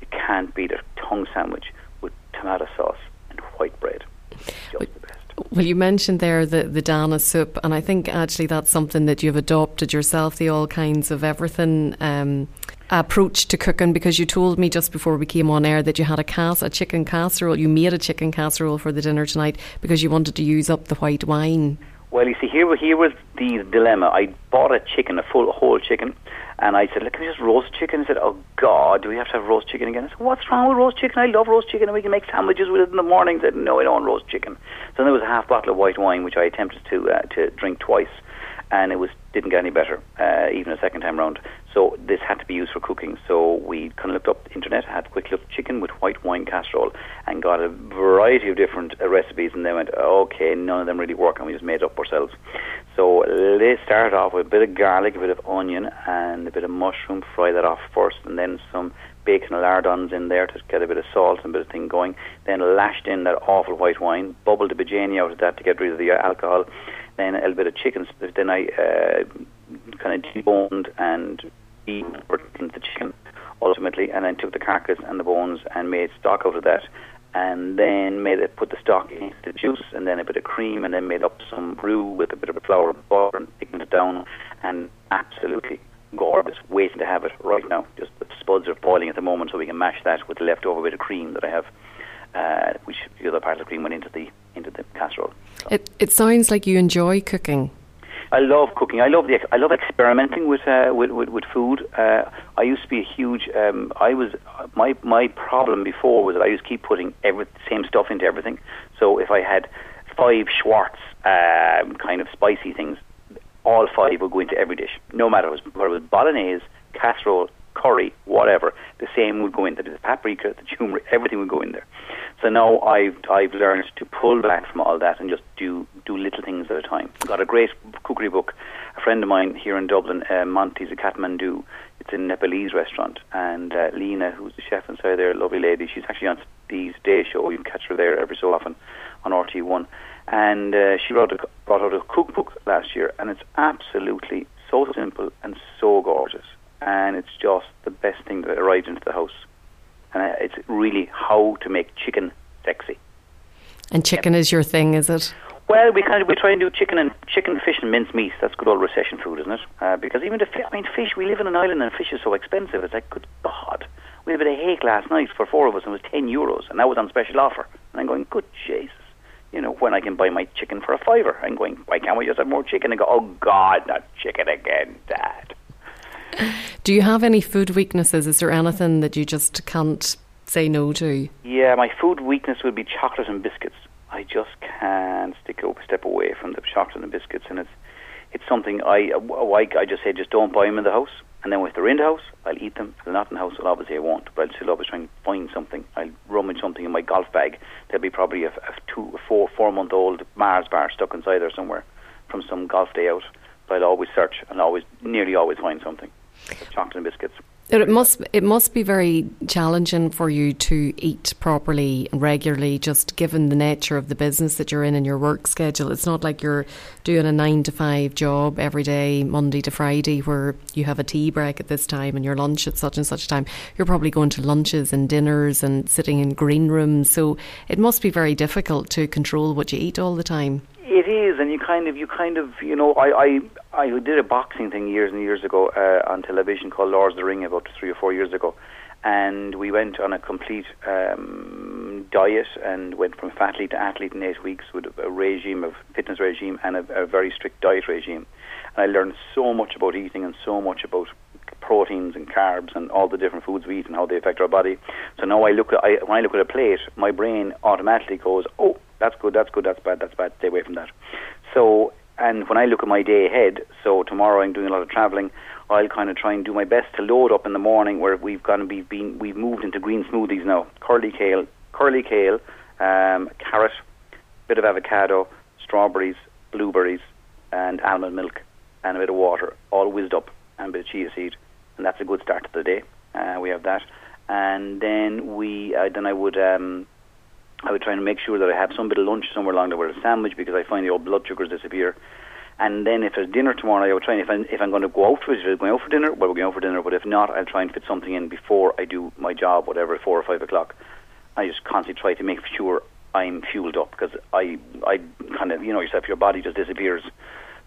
Speaker 7: You can't beat a tongue sandwich with tomato sauce and white bread. Just the best.
Speaker 1: Well, you mentioned there the, the Dana soup, and I think actually that's something that you've adopted yourself, the all kinds of everything um, approach to cooking, because you told me just before we came on air that you had a, cas- a chicken casserole. You made a chicken casserole for the dinner tonight because you wanted to use up the white wine.
Speaker 7: Well, you see, here, here was the dilemma. I bought a chicken, a full whole chicken, and I said, "Look, can we just roast chicken?" He said, "Oh God, do we have to have roast chicken again?" I said, "What's wrong with roast chicken? I love roast chicken, and we can make sandwiches with it in the morning." He said, "No, I don't want roast chicken." So there was a half bottle of white wine, which I attempted to uh, to drink twice, and it was didn't get any better, uh, even a second time round. So this had to be used for cooking. So we kind of looked up the internet, had a quick look chicken with white wine casserole, and got a variety of different uh, recipes. And then went, okay, none of them really work, and we just made up ourselves. So they started off with a bit of garlic, a bit of onion, and a bit of mushroom. Fry that off first, and then some bacon lardons in there to get a bit of salt and a bit of thing going. Then lashed in that awful white wine, bubbled the biryani out of that to get rid of the alcohol. Then a little bit of chicken. Then I uh, kind of deboned and beat the chicken ultimately, and then took the carcass and the bones and made stock out of that. And then made it, put the stock into the juice, and then a bit of cream, and then made up some brew with a bit of flour and butter, and thickened it down, and absolutely gorgeous. Waiting to have it right now. Just the spuds are boiling at the moment, so we can mash that with the leftover bit of cream that I have, uh, which the other part of the cream went into the into the casserole.
Speaker 1: It it sounds like you enjoy cooking.
Speaker 7: I love cooking. I love the I love experimenting with uh, with, with, with food. Uh, I used to be a huge. Um, I was my my problem before was that I used to keep putting every same stuff into everything. So if I had five Schwartz um, kind of spicy things, all five would go into every dish, no matter whether it was bolognese, casserole, curry, whatever, the same would go in there. The paprika, the turmeric, everything would go in there. So now I've I've learned to pull back from all that and just do do little things at a time. Got a great cookery book. A friend of mine here in Dublin, uh, Monty's of Kathmandu. It's a Nepalese restaurant, and uh, Lena, who's the chef inside there, lovely lady. She's actually on the Day Show. You can catch her there every so often on RTÉ One. And uh, she wrote a, brought out a cookbook last year, and it's absolutely so simple and so gorgeous. And it's just the best thing that arrived into the house. And uh, it's really how to make chicken sexy.
Speaker 1: And chicken is your thing, is it?
Speaker 7: Well, we kind of we try and do chicken and chicken, fish, and mince meat. That's good old recession food, isn't it? Uh, because even the fi- I mean, fish. We live in an island, and fish is so expensive. It's like, good God, we had a bit of hake last night for four of us, and it was ten euros, and that was on special offer. And I'm going, good Jesus, you know, when I can buy my chicken for a fiver, I'm going, why can't we just have more chicken? And go, oh God, not chicken again, Dad.
Speaker 1: Do you have any food weaknesses? Is there anything that you just can't say no to?
Speaker 7: Yeah, my food weakness would be chocolate and biscuits. I just can't stick a step away from the chocolate and biscuits, and it's it's something I I, I just say just don't buy them in the house, and then if they're in the house, I'll eat them. If they're not in the house, well, obviously I won't, but I'll still always try and find something. I'll rummage something in my golf bag. There'll be probably a, a two, a four, four month old Mars bar stuck inside there somewhere from some golf day out. But I'll always search and always, nearly always find something. Chocolate and biscuits.
Speaker 1: It must it must be very challenging for you to eat properly and regularly, just given the nature of the business that you're in and your work schedule. It's not like you're doing a nine to five job every day, Monday to Friday, where you have a tea break at this time and your lunch at such and such time. You're probably going to lunches and dinners and sitting in green rooms. So it must be very difficult to control what you eat all the time.
Speaker 7: It is, and you kind of, you kind of, you know, I, I, I did a boxing thing years and years ago uh, on television called Lords of the Ring about three or four years ago, and we went on a complete um, diet and went from fatty to athlete in eight weeks with a regime of fitness regime and a, a very strict diet regime. And I learned so much about eating and so much about proteins and carbs and all the different foods we eat and how they affect our body. So now I look at I, when I look at a plate, my brain automatically goes, "Oh, that's good, that's good, that's bad, that's bad. Stay away from that." So, and when I look at my day ahead, so tomorrow I'm doing a lot of traveling. I'll kind of try and do my best to load up in the morning where we've gone to be been we've moved into green smoothies now. Curly kale, curly kale, um, carrot, bit of avocado, strawberries, blueberries, and almond milk, and a bit of water, all whizzed up, and a bit of chia seed and that's a good start to the day. Uh, we have that, and then we uh, then I would um, I would try and make sure that I have some bit of lunch somewhere along there with a sandwich because I find the old blood sugars disappear. And then if there's dinner tomorrow, I would try and if I'm, if I'm going to go out for going out for dinner, well, we're going out for dinner. But if not, I'll try and fit something in before I do my job, whatever, four or five o'clock. I just constantly try to make sure I'm fueled up because I I kind of you know yourself, your body just disappears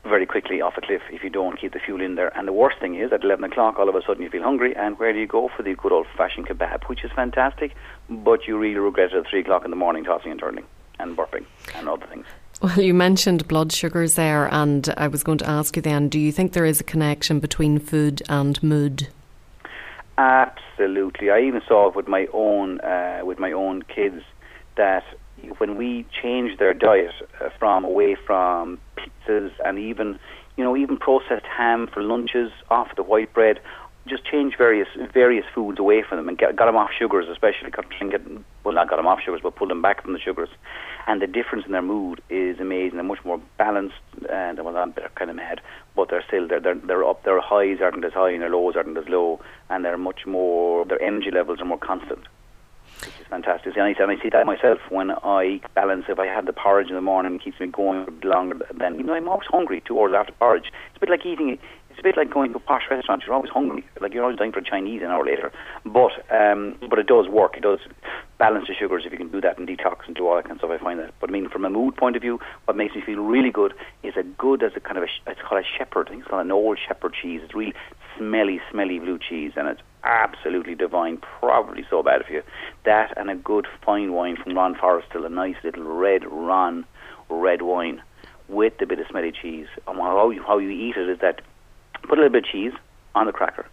Speaker 7: very quickly off a cliff if you don't keep the fuel in there. And the worst thing is at 11 o'clock, all of a sudden you feel hungry, and where do you go for the good old fashioned kebab, which is fantastic, but you really regret it at 3 o'clock in the morning, tossing and turning and burping and other things.
Speaker 1: Well, you mentioned blood sugars there, and I was going to ask you then do you think there is a connection between food and mood?
Speaker 7: Absolutely. I even saw it with my own uh, with my own kids that when we change their diet uh, from away from pizzas and even you know even processed ham for lunches off the white bread just change various various foods away from them and get, got them off sugars especially get, well not got them off sugars but pull them back from the sugars. And the difference in their mood is amazing. They're much more balanced and well they're kind of mad but they're still they're, they're, they're up their highs aren't as high and their lows aren't as low and they're much more their energy levels are more constant which is fantastic. And I, and I see that myself when I balance. If I have the porridge in the morning, it keeps me going longer. Then you know I'm always hungry two hours after porridge. It's a bit like eating. It's a bit like going to a posh restaurant. You're always hungry. Like you're always dying for Chinese an hour later. But um, but it does work. It does balance the sugars if you can do that and detox and do all that kind of stuff. I find that. But I mean, from a mood point of view, what makes me feel really good is a good as a kind of a. It's called a shepherd. I think it's called an old shepherd cheese. It's really smelly, smelly blue cheese, and it's absolutely divine, probably so bad for you. That and a good fine wine from Ron Forrestal, a nice little red Ron red wine with a bit of smelly cheese. And how you, how you eat it is that put a little bit of cheese on the cracker,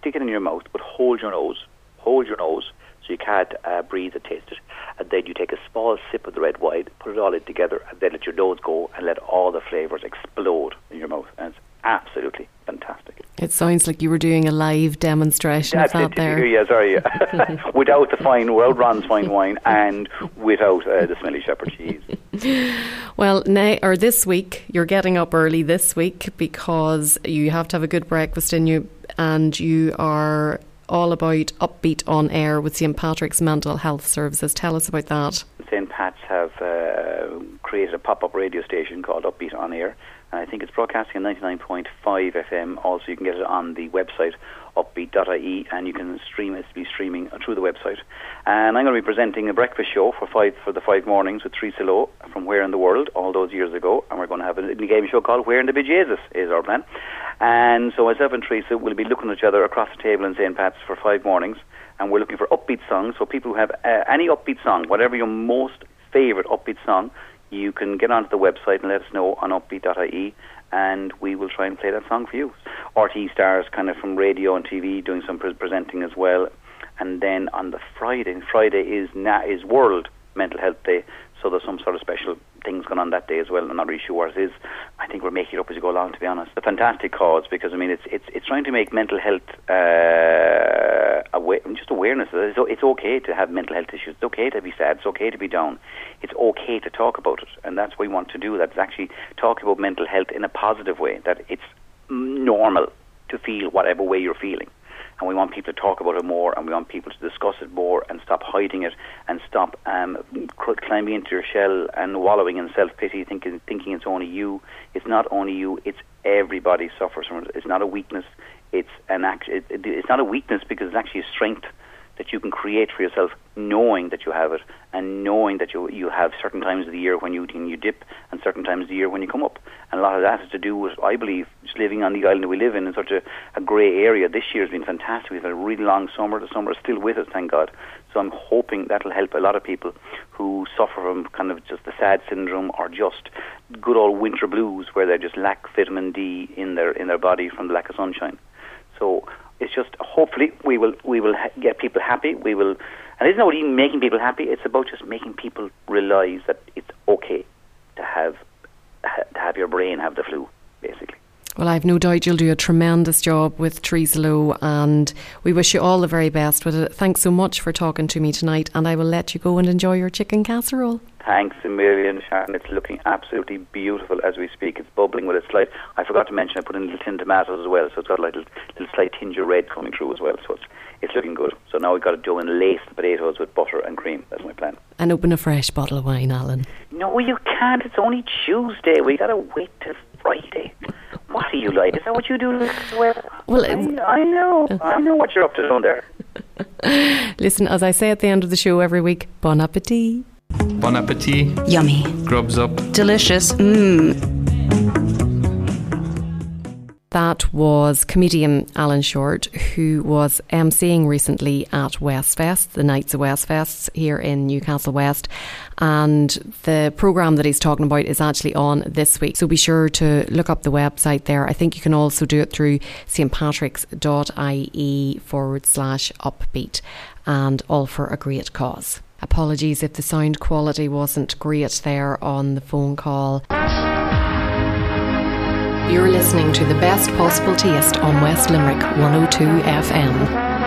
Speaker 7: stick it in your mouth, but hold your nose, hold your nose so you can't uh, breathe and taste it. And then you take a small sip of the red wine, put it all in together, and then let your nose go and let all the flavours explode in your mouth. And it's absolutely fantastic.
Speaker 1: It sounds like you were doing a live demonstration
Speaker 7: That's
Speaker 1: of
Speaker 7: it,
Speaker 1: that there.
Speaker 7: Yeah, sorry. yeah. without the fine, without Ron's fine wine, and without uh, the smelly shepherd cheese.
Speaker 1: Well, now or this week, you're getting up early this week because you have to have a good breakfast in you, and you are all about upbeat on air with St Patrick's Mental Health Services. Tell us about that.
Speaker 7: St. Pat's have uh, created a pop-up radio station called Upbeat On Air, and I think it's broadcasting on 99.5 FM. Also, you can get it on the website upbeat.ie, and you can stream it. Be streaming through the website. And I'm going to be presenting a breakfast show for five for the five mornings with Teresa Lowe from Where in the World all those years ago, and we're going to have a game show called Where in the Bejesus is our plan. And so myself and Teresa will be looking at each other across the table in St. Pat's for five mornings, and we're looking for upbeat songs. So people who have uh, any upbeat song, whatever your most favourite upbeat song, you can get onto the website and let us know on upbeat.ie, and we will try and play that song for you. RTÉ stars, kind of from radio and TV, doing some pre- presenting as well. And then on the Friday, Friday is na- is World Mental Health Day, so there's some sort of special things going on that day as well. I'm not really sure what it is. I think we're making it up as we go along. To be honest, a fantastic cause because I mean it's it's it's trying to make mental health uh, awa- just awareness. It's, it's okay to have mental health issues. It's okay to be sad. It's okay to be down. It's okay to talk about it, and that's what we want to do. That's actually talk about mental health in a positive way. That it's normal to feel whatever way you're feeling and we want people to talk about it more, and we want people to discuss it more, and stop hiding it, and stop um, climbing into your shell and wallowing in self pity, thinking thinking it's only you. It's not only you; it's everybody suffers from it. It's not a weakness. It's an act. It, it, it's not a weakness because it's actually a strength that you can create for yourself, knowing that you have it, and knowing that you you have certain times of the year when you you dip, and certain times of the year when you come up. And a lot of that has to do with, I believe, just living on the island we live in in such a, a grey area. This year has been fantastic. We've had a really long summer. The summer is still with us, thank God. So I'm hoping that'll help a lot of people who suffer from kind of just the sad syndrome or just good old winter blues, where they just lack vitamin D in their in their body from the lack of sunshine. So it's just hopefully we will we will ha- get people happy. We will, and it's not even making people happy. It's about just making people realise that it's okay to have ha- to have your brain have the flu, basically.
Speaker 1: Well, I've no doubt you'll do a tremendous job with Teresa Lowe, and we wish you all the very best with it. Thanks so much for talking to me tonight, and I will let you go and enjoy your chicken casserole.
Speaker 7: Thanks a million, Sharon. It's looking absolutely beautiful as we speak. It's bubbling with a slight. I forgot to mention I put in little tin tomatoes as well, so it's got a little, little slight tinge of red coming through as well. So it's it's looking good. So now we've got to do and lace the potatoes with butter and cream. That's my plan.
Speaker 1: And open a fresh bottle of wine, Alan.
Speaker 7: No, you can't. It's only Tuesday. We got to wait till Friday. What are you like? Is that what you do as well?
Speaker 1: Well,
Speaker 7: I, I know. I know what you're up to down there.
Speaker 1: Listen, as I say at the end of the show every week, bon appetit.
Speaker 3: Bon appetit.
Speaker 6: Yummy.
Speaker 3: Grubs up.
Speaker 6: Delicious. Mmm.
Speaker 1: That was comedian Alan Short, who was emceeing recently at Westfest, the Knights of Westfest here in Newcastle West. And the programme that he's talking about is actually on this week. So be sure to look up the website there. I think you can also do it through stpatricks.ie forward slash upbeat and all for a great cause. Apologies if the sound quality wasn't great there on the phone call. You're listening to the best possible taste on West Limerick 102 FM.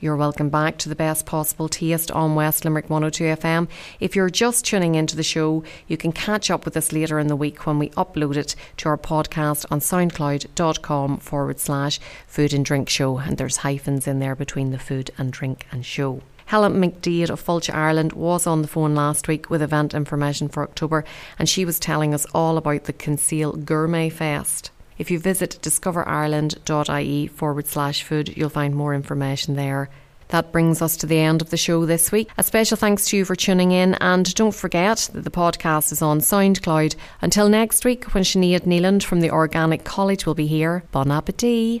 Speaker 1: You're welcome back to the best possible taste on West Limerick 102 FM. If you're just tuning into the show, you can catch up with us later in the week when we upload it to our podcast on soundcloud.com forward slash food and drink show. And there's hyphens in there between the food and drink and show. Helen McDeed of Fáilte Ireland was on the phone last week with event information for October, and she was telling us all about the Kinsale Gourmet Fest. If you visit discoverireland.ie forward slash food, you'll find more information there. That brings us to the end of the show this week. A special thanks to you for tuning in, and don't forget that the podcast is on SoundCloud. Until next week, when Sinead Neeland from the Organic College will be here, bon appetit!